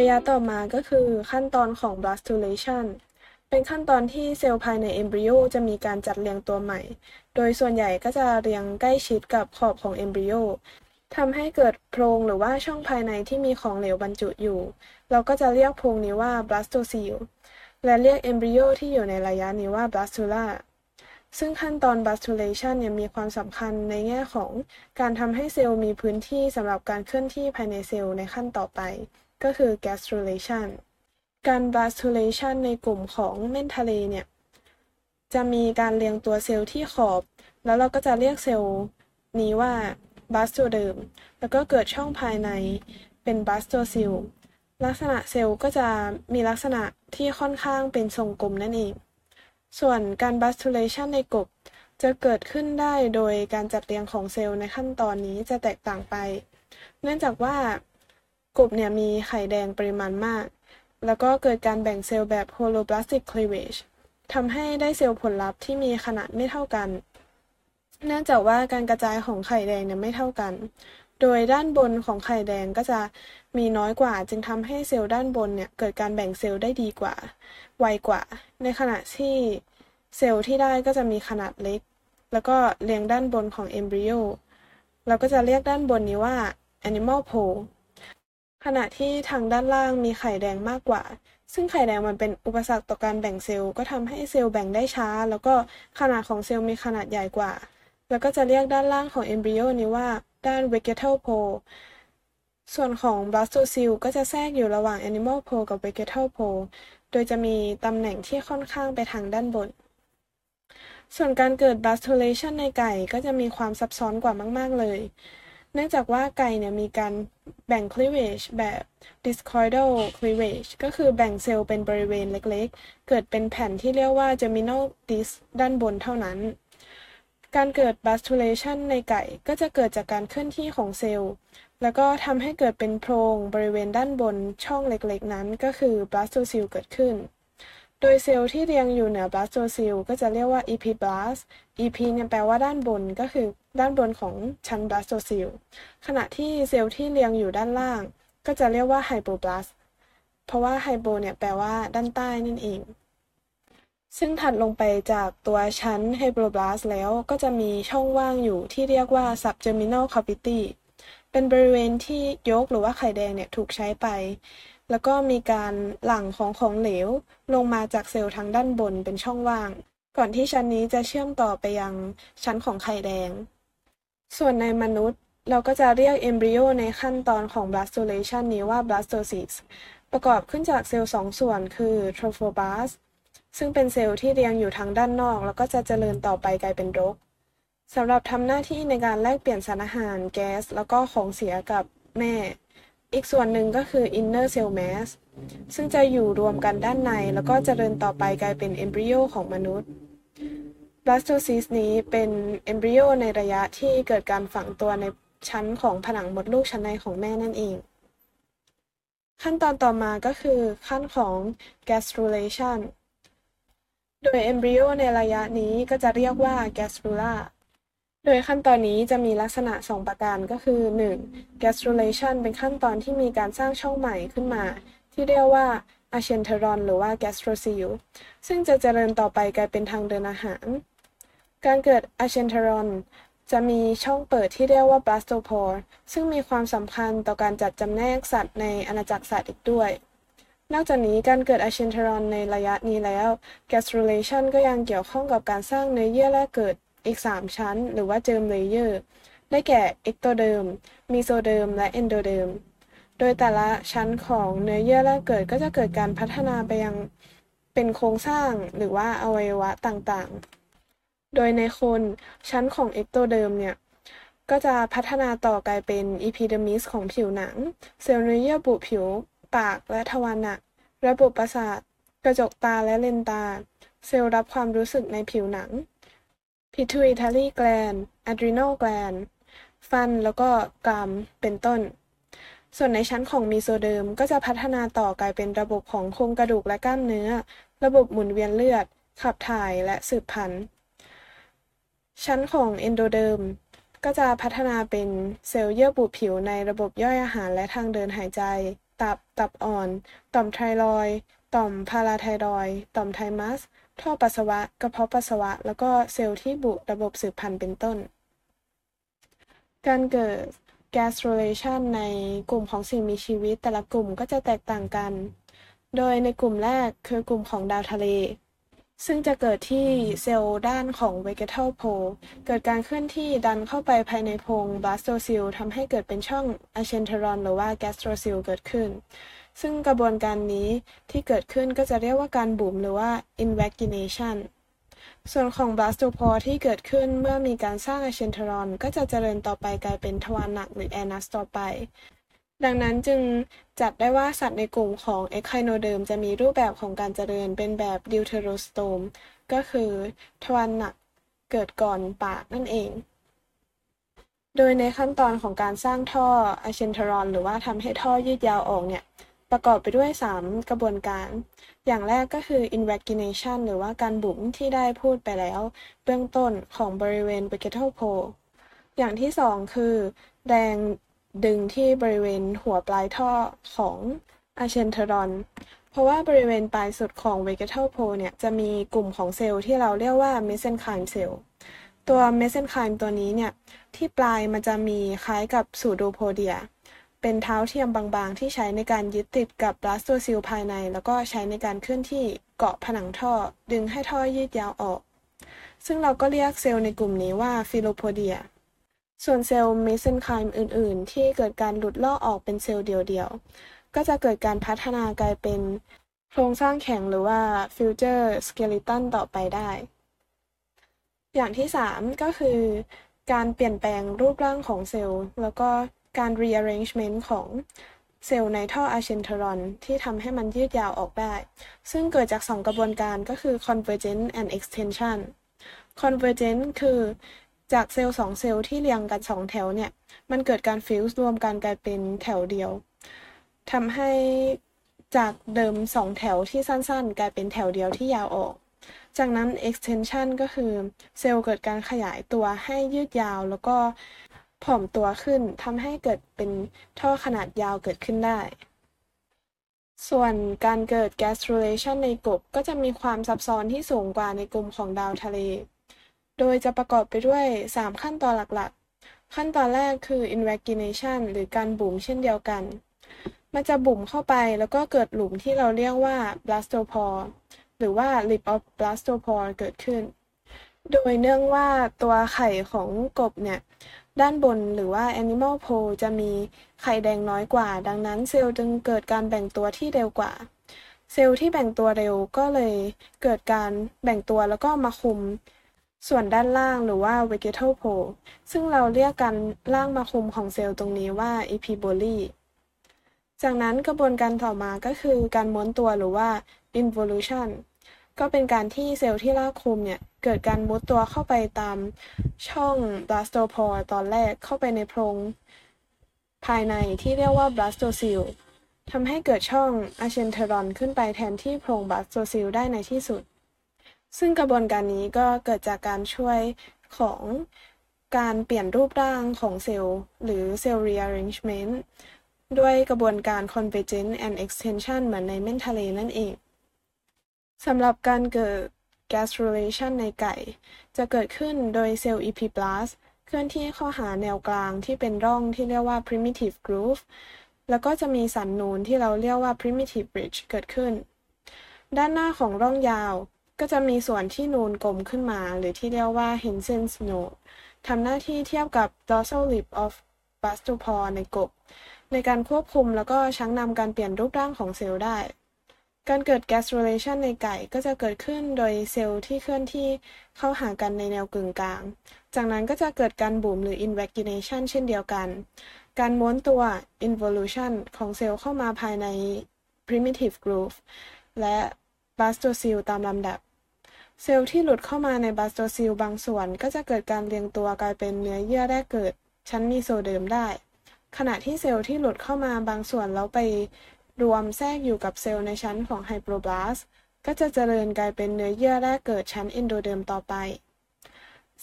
ระยะต่อมาก็คือขั้นตอนของ blastulation เป็นขั้นตอนที่เซลล์ภายในเอมบริโอจะมีการจัดเรียงตัวใหม่ โดยส่วนใหญ่ก็จะเรียงใกล้ชิดกับขอบของเอมบริโอทำให้เกิดโพรงหรือว่าช่องภายในที่มีของเหลวบรรจุอยู่ เราก็จะเรียกโพรงนี้ว่า blastocele และเรียกเอมบริโอที่อยู่ในระยะนี้ว่า blastula ซึ่งขั้นตอน blastulation เนี่ยมีความสำคัญในแง่ของการทำให้เซลล์มีพื้นที่สำหรับการเคลื่อนที่ภายในเซลล์ในขั้นต่อไป ก็คือ gastrulation การ blastulation ในกลุ่มของเม่นทะเลเนี่ย จะมีการเรียงตัวเซลล์ที่ขอบ แล้วเราก็จะเรียกเซลล์นี้ว่า blastoderm แล้วก็เกิดช่องภายในเป็น blastocele ลักษณะเซลล์ก็จะมีลักษณะที่ค่อนข้างเป็นทรงกลมนั่นเอง ส่วนการ blastulation ในกบจะเกิดขึ้นได้โดยการจัดเรียงของเซลล์ในขั้นตอนนี้จะแตกต่างไป เนื่องจากว่า กบเนี่ยมีไข่แดงปริมาณมาก แล้วก็เกิดการแบ่งเซลล์แบบ holoblastic cleavage ทำให้ได้เซลล์ผลลัพธ์ที่มีขนาดไม่เท่ากัน เนื่องจากว่าการกระจายของไข่แดงเนี่ยไม่เท่ากัน โดยด้านบนของไข่แดงก็จะมีน้อยกว่า จึงทำให้เซลล์ด้านบนเนี่ยเกิดการแบ่งเซลล์ได้ดีกว่า ไวกว่า ในขณะที่เซลล์ที่ได้ก็จะมีขนาดเล็ก แล้วก็เรียงด้านบนของเอมบริโอเราก็จะเรียกด้านบนนี้ว่า animal pole ขณะที่ทางด้านล่างมีไข่แดงมากกว่า ซึ่งไข่แดงมันเป็นอุปสรรคต่อการแบ่งเซลล์ก็ทำให้เซลล์แบ่งได้ช้า แล้วก็ขนาดของเซลล์มีขนาดใหญ่กว่า แล้วก็จะเรียกด้านล่างของเอมบริโอนี้ว่าด้าน vegetal pole ส่วนของ blastocele ก็จะแทรกอยู่ระหว่าง animal pole กับ vegetal pole โดยจะมีตำแหน่งที่ค่อนข้างไปทางด้านบน ส่วนการเกิด blastulation ในไก่ก็จะมีความซับซ้อนกว่ามาก ๆ เลย เนื่องจากว่าไก่เนี่ยมีการแบ่ง cleavage แบบ discoidal cleavage ก็คือแบ่งเซลล์เป็นบริเวณเล็กๆ เกิดเป็นแผ่นที่เรียกว่า germinal disc ด้านบนเท่านั้น การเกิด blastulation ในไก่ก็จะเกิดจากการเคลื่อนที่ของเซลล์ แล้วก็ทำให้เกิดเป็นโพรงบริเวณด้านบนช่องเล็กๆ นั้นก็คือ blastocele เกิดขึ้น โดยเซลล์ที่เรียงอยู่เหนือ blastocele ก็จะเรียกว่า epiblast ep เนี่ยแปลว่าด้านบนก็คือ ด้านบนของชั้น blastocele ขณะที่เซลล์ที่เรียงอยู่ด้านล่าง ก็จะเรียกว่า hypoblast เพราะว่า hypo เนี่ยแปลว่าด้านใต้นั่นเอง ซึ่งถัดลงไปจากตัวชั้น hypoblast แล้วก็จะมีช่องว่างอยู่ที่เรียกว่า subgerminal cavity เป็นบริเวณที่ยกหรือว่าไข่แดงเนี่ยถูกใช้ไป แล้วก็มีการหลั่งของของเหลว ลงมาจากเซลล์ทางด้านบนเป็นช่องว่าง ก่อนที่ชั้นนี้จะเชื่อมต่อไปยังชั้นของไข่แดง ส่วนในมนุษย์เราก็จะเรียกเอมบริโอในขั้นตอนของ blastulation นี้ว่า blastocyst ประกอบขึ้นจากเซลล์สองส่วนคือ trophoblast ซึ่งเป็นเซลล์ที่เรียงอยู่ทางด้านนอก แล้วก็จะเจริญต่อไปกลายเป็นรกสำหรับทำหน้าที่ในการแลกเปลี่ยนสารอาหารแก๊ส แล้วก็ของเสียกับแม่ อีกส่วนหนึ่งก็คือ inner cell mass ซึ่งจะอยู่รวมกันด้านใน แล้วก็เจริญต่อไปกลายเป็นเอมบริโอของมนุษย์ blastocyst นี้เป็นเอมบริโอในระยะที่เกิดการฝังตัวในชั้นของผนังมดลูกชั้นในของแม่นั่นเอง ขั้นตอนต่อมาก็คือขั้นของ gastrulation โดยเอมบริโอในระยะนี้ก็จะเรียกว่า gastrula โดยขั้นตอนนี้จะมีลักษณะ 2 ประการก็คือ 1. gastrulation เป็นขั้นตอนที่มีการสร้างช่องใหม่ขึ้นมา ที่เรียกว่า achenteron หรือว่า gastrocele ซึ่งจะเจริญต่อไปกลายเป็นทางเดินอาหาร การเกิด achenteron จะมีช่องเปิดที่เรียกว่า blastopore ซึ่งมีความสำคัญต่อการจัดจำแนกสัตว์ในอาณาจักรสัตว์อีกด้วย นอกจากนี้การเกิด archenteron ในระยะนี้แล้ว gastrulation ก็ยังเกี่ยวข้องกับการสร้างเนื้อเยื่อแรกเกิดอีก 3 ชั้น หรือว่า germ layer ได้แก่ ectoderm mesoderm และ endoderm โดยแต่ละชั้นของเนื้อเยื่อแรกเกิดก็จะเกิดการพัฒนาไปยังเป็นโครงสร้างหรือว่าอวัยวะต่างๆ โดยในคนชั้นของ ectoderm เนี่ย ก็จะพัฒนาต่อกลายเป็น epidermis ของผิวหนัง เซลล์เนื้อเยื่อบุผิว ปากและทวารหนัก ระบบประสาท กระจกตาและเลนตา เซลล์รับความรู้สึกในผิวหนัง pituitary gland adrenal gland ฟันแล้วก็กรามเป็นต้น ส่วนในชั้นของมีโซเดิมก็จะพัฒนาต่อกลายเป็นระบบของโครงกระดูกและกล้ามเนื้อ ระบบหมุนเวียนเลือด ขับถ่ายและสืบพันธุ์ ชั้นของเอนโดเดิมก็จะพัฒนาเป็นเซลล์เยื่อบุผิวในระบบย่อยอาหารและทางเดินหายใจ ตับ ตับอ่อน ต่อมไทรอยด์ต่อมพาราไทรอยด์ต่อมไทมัส ท่อปัสสาวะ กระเพาะปัสสาวะ แล้วก็เซลล์ที่บุระบบสืบพันธุ์เป็นต้น การเกิด gastrulation ในกลุ่มของสิ่งมีชีวิตแต่ละกลุ่มก็จะแตกต่างกัน โดยในกลุ่มแรกคือกลุ่มของดาวทะเล ซึ่งจะเกิดที่เซลล์ด้านของ vegetal pole เกิดการเคลื่อนที่ดันเข้าไปภายในโพรง blastocoel ทำให้เกิดเป็นช่อง archenteron หรือว่า gastrocoel เกิดขึ้น ซึ่งกระบวนการนี้ที่เกิดขึ้นก็จะเรียกว่าการบุ๋มหรือว่า invagination ส่วนของ blastopore ที่เกิดขึ้นเมื่อมีการสร้าง archenteron ก็จะเจริญต่อไปกลายเป็นทวารหนักหรือ anus ต่อไป ดังนั้นจึงจัดได้ว่าสัตว์ในกลุ่มของ echinoderm จะมีรูปแบบของการเจริญเป็นแบบ deuterostome ก็คือทวารหนักเกิดก่อนปากนั่นเอง โดยในขั้นตอนของการสร้างท่ออะเชนเทรอน หรือว่าทำให้ท่อยืดยาวออกเนี่ยประกอบไปด้วย 3 กระบวนการ อย่างแรกก็คือ invagination หรือว่าการบุ๋มที่ได้พูดไปแล้ว เบื้องต้นของบริเวณ vegetal pole อย่างที่ 2 คือ แรง ดึงที่บริเวณหัวปลายท่อของ archenteron เพราะว่าบริเวณปลายสุดของ vegetal pole เนี่ย จะมีกลุ่มของเซลล์ที่เราเรียกว่า mesenchyme cell ตัว mesenchyme ตัวนี้เนี่ย ที่ปลายมันจะมีคล้ายกับ pseudopodia เป็นเท้าเทียมบางๆ ที่ใช้ในการยึดติดกับ blastocoel ภายใน แล้วก็ใช้ในการเคลื่อนที่เกาะผนังท่อ ดึงให้ท่อยืดยาวออก ซึ่งเราก็เรียกเซลล์ในกลุ่มนี้ว่า filopodia ส่วนเซลล์ mesenchyme อื่น ๆ ที่เกิดการหลุดลอกออกเป็นเซลล์เดียวๆ ก็จะเกิดการพัฒนากลายเป็นโครงสร้างแข็งหรือว่า future skeleton ต่อไปได้ อย่างที่ 3 ก็คือ การเปลี่ยนแปลงรูปร่างของเซลล์ แล้วก็การ rearrangement ของเซลล์ในท่อ archenteron ที่ทำให้มันยืดยาวออกได้ ซึ่งเกิดจาก 2 กระบวนการก็คือ convergence and extension convergence คือ จากเซลล์2เซลล์ที่เรียงกัน2แถวเนี่ย มันเกิดการฟิวส์รวมกันกลายเป็นแถวเดียวทำให้จากเดิม2แถวที่สั้นๆ กลายเป็นแถวเดียวที่ยาวออก จากนั้น extension ก็คือเซลล์เกิดการขยายตัวให้ยืดยาวแล้วก็ผอมตัวขึ้นทำให้เกิดเป็นท่อขนาดยาวเกิดขึ้นได้ ส่วนการเกิด gastrulation ในกบก็จะมีความซับซ้อนที่สูงกว่าในกลุ่มของดาวทะเล โดยจะประกอบไปด้วย 3 ขั้นตอนหลักๆ ขั้นตอนแรกคือ invagination หรือการบุ๋มเช่นเดียวกัน มันจะบุ๋มเข้าไปแล้วก็เกิดหลุมที่เราเรียกว่า blastopore หรือว่า lip of blastopore เกิดขึ้น โดยเนื่องว่าตัวไข่ของกบเนี่ย ด้านบนหรือว่า Animal Pole จะมีไข่แดงน้อยกว่า ดังนั้นเซลล์จึงเกิดการแบ่งตัวที่เร็วกว่าเซลล์ที่แบ่งตัวเร็วก็เลยเกิดการแบ่งตัวแล้วก็มาคุม ส่วนด้านล่างหรือว่า vegetal pole ซึ่งเราเรียกกันล่างมาคุมของเซลล์ตรงนี้ว่า epiboly จากนั้นกระบวนการต่อมาก็คือการม้วนตัวหรือว่า involution ก็เป็นการที่เซลล์ที่ลากคุมเนี่ย เกิดการมุดตัวเข้าไปตามช่อง blastopore ตอนแรกเข้าไปในโพรงภายในที่เรียกว่า blastocele ทำให้เกิดช่อง achenteron ขึ้นไปแทนที่โพรง blastocele ได้ในที่สุด ซึ่งกระบวนการนี้ก็เกิดจากการช่วยของการเปลี่ยนรูปร่างของเซลล์หรือเซลล์ rearrangement ด้วยกระบวนการ convergence and extension เหมือนในเม่นทะเลนั่นเองสำหรับการเกิด gastrulation ในไก่ จะเกิดขึ้นโดยเซลล์ epiblast เคลื่อนที่เข้าหาแนวกลางที่เป็นร่องที่เรียกว่า primitive groove แล้วก็จะมีสันนูนที่เราเรียกว่า primitive ridge เกิดขึ้น ด้านหน้าของร่องยาว ก็จะมีส่วนที่นูนกลมขึ้นมา หรือที่เรียกว่า Hensen's node ทำหน้าที่เทียบกับ dorsal lip of b a s t o p o r ในกบ ในการควบคุมแล้วก็ชักนำการเปลี่ยนรูปร่างของเซลล์ได้ การเกิด gastrulation ในไก่ก็จะเกิดขึ้นโดยเซลล์ที่เคลื่อนที่เข้าหากันในแนวกึ่งกลาง จากนั้นก็จะเกิดการบุ๋มหรือ invagination เช่นเดียวกัน การม้วนตัว involution ของเซลล์เข้ามาภายใน primitive groove และ blastocele ตามลำดับ เซลล์ที่หลุดเข้ามาใน blastocele บางส่วนก็จะเกิดการเรียงตัวกลายเป็นเนื้อเยื่อแรกเกิด ชั้นมีโซเดิมได้ ขณะที่เซลล์ที่หลุดเข้ามาบางส่วนแล้วไปรวมแทรกอยู่กับเซลล์ในชั้นของไฮโปรบลาสก็จะเจริญกลายเป็นเนื้อเยื่อแรกเกิดชั้นเอนโดเดิมต่อไป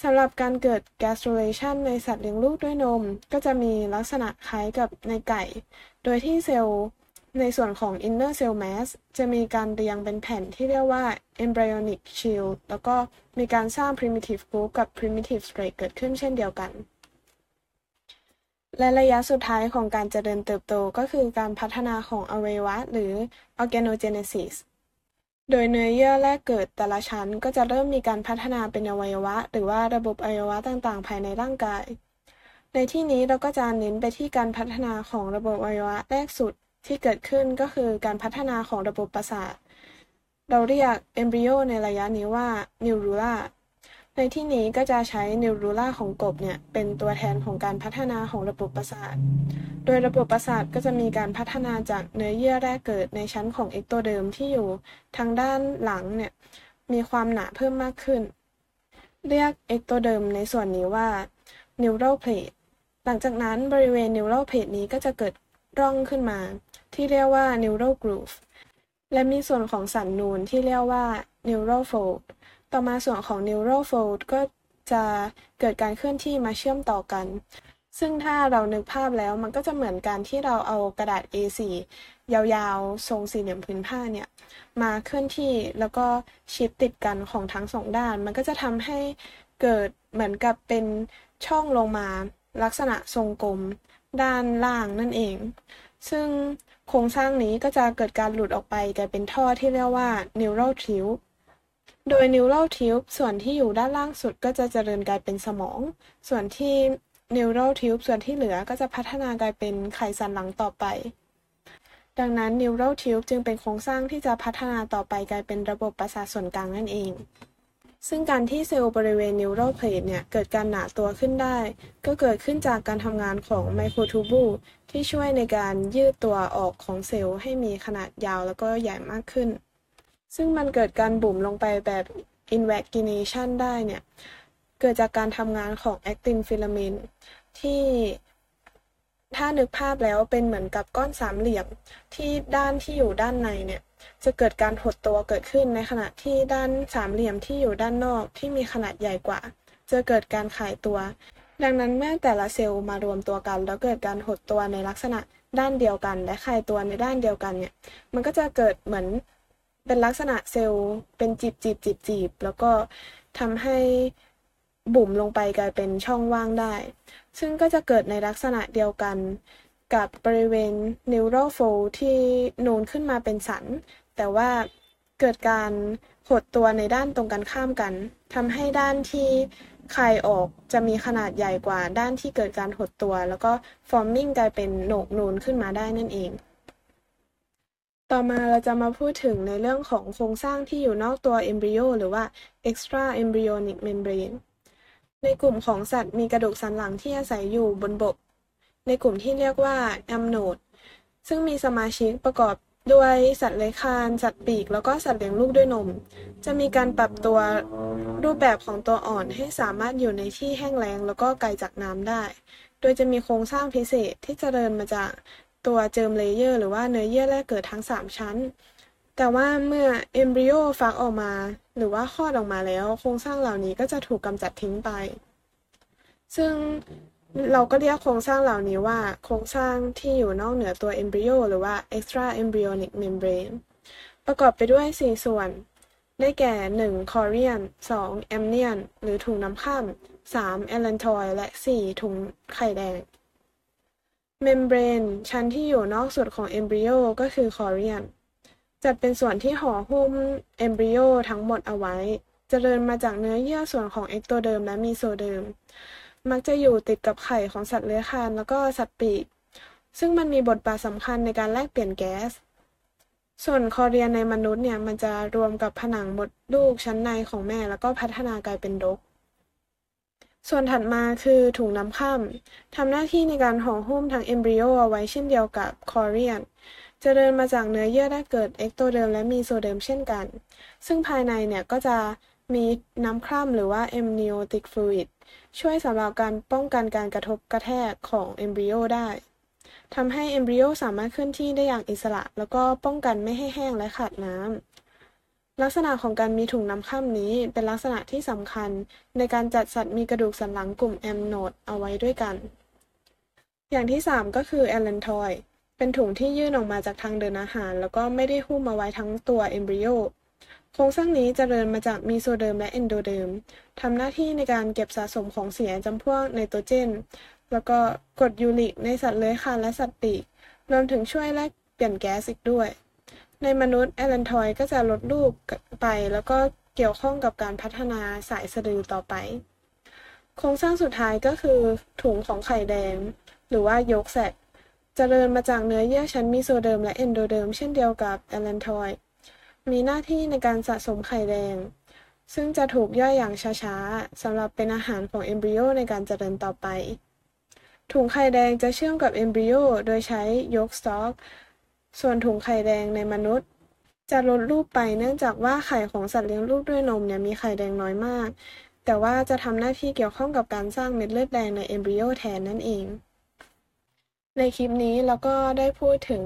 สำหรับการเกิด gastrulation ในสัตว์เลี้ยงลูกด้วยนม ก็จะมีลักษณะคล้ายกับในไก่ โดยที่เซลล์ ในส่วนของ inner cell mass จะมีการเรียงเป็นแผ่นที่เรียกว่า embryonic shield แล้วก็มีการสร้าง primitive group กับ primitive strate เกิดขึ้นเช่นเดียวกัน และระยะสุดท้ายของการเจริญเติบโตก็คือการพัฒนาของอวัยวะหรือ organogenesis โดยเนื้อเยื่อแรกเกิดแต่ละชั้นก็จะเริ่มมีการพัฒนาเป็นอวัยวะ หรือว่าระบบอวัยวะต่างๆ ภายในร่างกาย ในที่นี้เราก็จะเน้นไปที่การพัฒนาของระบบอวัยวะแรกสุด ที่เกิดขึ้นก็คือการพัฒนาของระบบประสาท เราเรียกเอมบริโอในระยะนี้ว่านิวรูล่าในที่นี้ก็จะใช้นิวรูล่าของกบเนี่ยเป็นตัวแทนของการพัฒนาของระบบประสาท โดยระบบประสาทก็จะมีการพัฒนาจากเนื้อเยื่อแรกเกิดในชั้นของเอกโตเดิมที่อยู่ทางด้านหลังเนี่ยมีความหนาเพิ่มมากขึ้น เรียกเอกโตเดิมในส่วนนี้ว่า neural plate หลังจากนั้นบริเวณ neural plate นี้ก็จะเกิดร่องขึ้นมา ที่เรียกว่า neural groove และมีส่วนของสันนูนที่เรียกว่า neural fold ต่อมาส่วนของ neural fold ก็จะเกิดการเคลื่อนที่มาเชื่อมต่อกัน ซึ่งถ้าเรานึกภาพแล้วมันก็จะเหมือนการที่เราเอากระดาษ A4 ยาวๆ ทรงสี่เหลี่ยมผืนผ้าเนี่ย มาเคลื่อนที่แล้วก็ชิดติดกันของทั้งสองด้าน มันก็จะทำให้เกิดเหมือนกับเป็นช่องลงมา ลักษณะทรงกลม ด้านล่างนั่นเอง ซึ่ง โครงสร้างนี้ก็จะเกิดการหลุดออกไปกลายเป็นท่อที่เรียกว่า neural tube โดย neural tube ส่วนที่อยู่ด้านล่างสุดก็จะเจริญกลายเป็นสมอง ส่วนที่ neural tube ส่วนที่เหลือก็จะพัฒนากลายเป็นไขสันหลังต่อไป ดังนั้น neural tube จึงเป็นโครงสร้างที่จะพัฒนาต่อไปกลายเป็นระบบประสาทส่วนกลางนั่นเอง ซึ่งการที่เซลล์บริเวณนิวโรเพลทเนี่ยเกิดการหนาตัวขึ้นได้ ก็เกิดขึ้นจากการทำงานของไมโครทูบูลที่ช่วยในการยืดตัวออกของเซลล์ให้มีขนาดยาวแล้วก็ใหญ่มากขึ้น ซึ่งมันเกิดการบุ๋มลงไปแบบ invagination ได้เนี่ย เกิดจากการทำงานของ actin filament ที่ถ้านึกภาพแล้วเป็นเหมือนกับก้อนสามเหลี่ยมที่ด้านที่อยู่ด้านในเนี่ย จะเกิดการหดตัวเกิดขึ้นในขณะที่ด้านสามเหลี่ยมที่อยู่ด้านนอกที่มีขนาดใหญ่กว่า จะเกิดการขายตัว ดังนั้นเมื่อแต่ละเซลล์มารวมตัวกัน แล้วเกิดการหดตัวในลักษณะด้านเดียวกัน และขายตัวในด้านเดียวกันเนี่ย มันก็จะเกิดเหมือนเป็นลักษณะเซลล์ เป็นจีบจีบจีบจีบแล้วก็ทำให้บุ่มลงไปกลายเป็นช่องว่างได้ ซึ่งก็จะเกิดในลักษณะเดียวกัน กับบริเวณ neural fold ที่นูนขึ้นมาเป็นสัน แต่ว่าเกิดการหดตัวในด้านตรงกันข้ามกันทำให้ด้านที่คายออกจะมีขนาดใหญ่กว่าด้านที่เกิดการหดตัว แล้วก็ forming กลายเป็นโหนกนูนขึ้นมาได้นั่นเอง ต่อมาเราจะมาพูดถึงในเรื่องของโครงสร้างที่อยู่นอกตัว embryo หรือว่า extra embryonic membrane ในกลุ่มของสัตว์มีกระดูกสันหลังที่อาศัยอยู่บนบก ในกลุ่มที่เรียกว่าแอมโนดซึ่งมีสมาชิกประกอบด้วยสัตว์เลื้อยคลาน สัตว์ปีก แล้วก็สัตว์เลี้ยงลูกด้วยนม จะมีการปรับตัวรูปแบบของตัวอ่อนให้สามารถอยู่ในที่แห้งแล้งแล้วก็ไกลจากน้ำได้ โดยจะมีโครงสร้างพิเศษที่เจริญมาจากตัว germ layer หรือว่าเนื้อเยื่อแรกเกิดทั้ง 3 ชั้น แต่ว่าเมื่อ embryo ฟักออกมา หรือว่าคลอดออกมาแล้ว โครงสร้างเหล่านี้ก็จะถูกกำจัดทิ้งไป ซึ่ง เราก็เรียกโครงสร้างเหล่านี้ว่า โครงสร้างที่อยู่นอกเหนือตัว embryo หรือว่า extra embryonic membrane ประกอบไปด้วย 4 ส่วน ได้แก่ 1. chorion 2. amnion หรือถุงน้ำข้าม 3. allantoid และ 4. ถุงไข่แดง membrane ชั้นที่อยู่นอกสุดของ embryo ก็คือ chorion จัดเป็นส่วนที่ห่อหุ้ม embryo ทั้งหมดเอาไว้จเจริญมาจากเนื้อเยื่อส่วนของ ectoderm และ mesoderm มั มักจะอยู่ติดกับไข่ของสัตว์เลื้อยคลานแล้วก็สัตว์ปีก ซึ่งมันมีบทบาทสำคัญในการแลกเปลี่ยนแก๊ส ส่วน chorion ในมนุษย์เนี่ยมันจะรวมกับผนังมดลูกชั้นในของแม่แล้วก็พัฒนากลายเป็นรก ส่วนถัดมาคือถุงน้ำคร่ำทำหน้าที่ในการห่อหุ้มทั้ง embryo เอาไว้เช่นเดียวกับ chorion จเจริญมาจากเนื้อเยื่อแรกเกิด ectoderm และ mesoderm เช่นกัน ซึ่งภายในเนี่ยก็จะ มีน้ำคร่ำหรือว่า amniotic fluid ช่วยสำหรับการป้องกันการกระทบกระแทกของ embryo ได้ทำให้ embryo สามารถเคลื่อนที่ได้อย่างอิสระ แล้วก็ป้องกันไม่ให้แห้งและขาดน้ำลักษณะของการมีถุงน้ำคร่ำนี้เป็นลักษณะที่สำคัญ ในการจัดสัตว์มีกระดูกสันหลังกลุ่ม amniote เอาไว้ด้วยกัน อย่างที่ 3 ก็คือ allantois เป็นถุงที่ยื่นออกมาจากทางเดินอาหาร แล้วก็ไม่ได้หุ้มเอาไว้ทั้งตัว embryo โครงสร้างนี้เจริญมาจาก mesoderm และ endoderm ทำหน้าที่ในการเก็บสะสมของเสียจำพวกไนโตรเจน แล้วก็กรดยูริกในสัตว์เลื้อยคลานและสัตว์ปีก รวมถึงช่วยแลกเปลี่ยนแก๊สอีกด้วย ในมนุษย์แอลันทอยก็จะลดรูปไป แล้วก็เกี่ยวข้องกับการพัฒนาสายสะดือต่อไป โครงสร้างสุดท้ายก็คือถุงของไข่แดง หรือว่ายกแซกเจริญมาจากเนื้อเยื่อชั้นมีโซเดิมและเอนโดเดิมเช่นเดียวกับแอลันทอย มีหน้าที่ในการสะสมไข่แดง ซึ่งจะถูกย่อยอย่างช้าๆสำหรับเป็นอาหารของเอมบริโอในการเจริญต่อไป ถุงไข่แดงจะเชื่อมกับเอมบริโอโดยใช้ยกสต็อก ส่วนถุงไข่แดงในมนุษย์ จะลดรูปไปเนื่องจากว่าไข่ของสัตว์เลี้ยงลูกด้วยนมเนี่ยมีไข่แดงน้อยมาก แต่ว่าจะทำหน้าที่เกี่ยวข้องกับการสร้างเม็ดเลือดแดงในเอมบริโอแทนนั่นเอง ในคลิปนี้เราก็ได้พูดถึง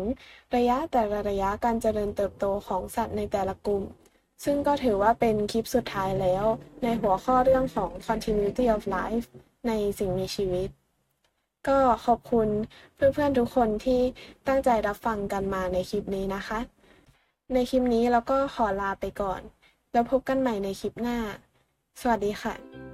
ระยะแต่ละระยะการเจริญเติบโตของสัตว์ในแต่ละกลุ่ม ซึ่งก็ถือว่าเป็นคลิปสุดท้ายแล้ว ในหัวข้อเรื่องของ continuity of life ในสิ่งมีชีวิต ก็ขอบคุณเพื่อนๆทุกคนที่ตั้งใจรับฟังกันมาในคลิปนี้นะคะ ในคลิปนี้เราก็ขอลาไปก่อน แล้วพบกันใหม่ในคลิปหน้า สวัสดีค่ะ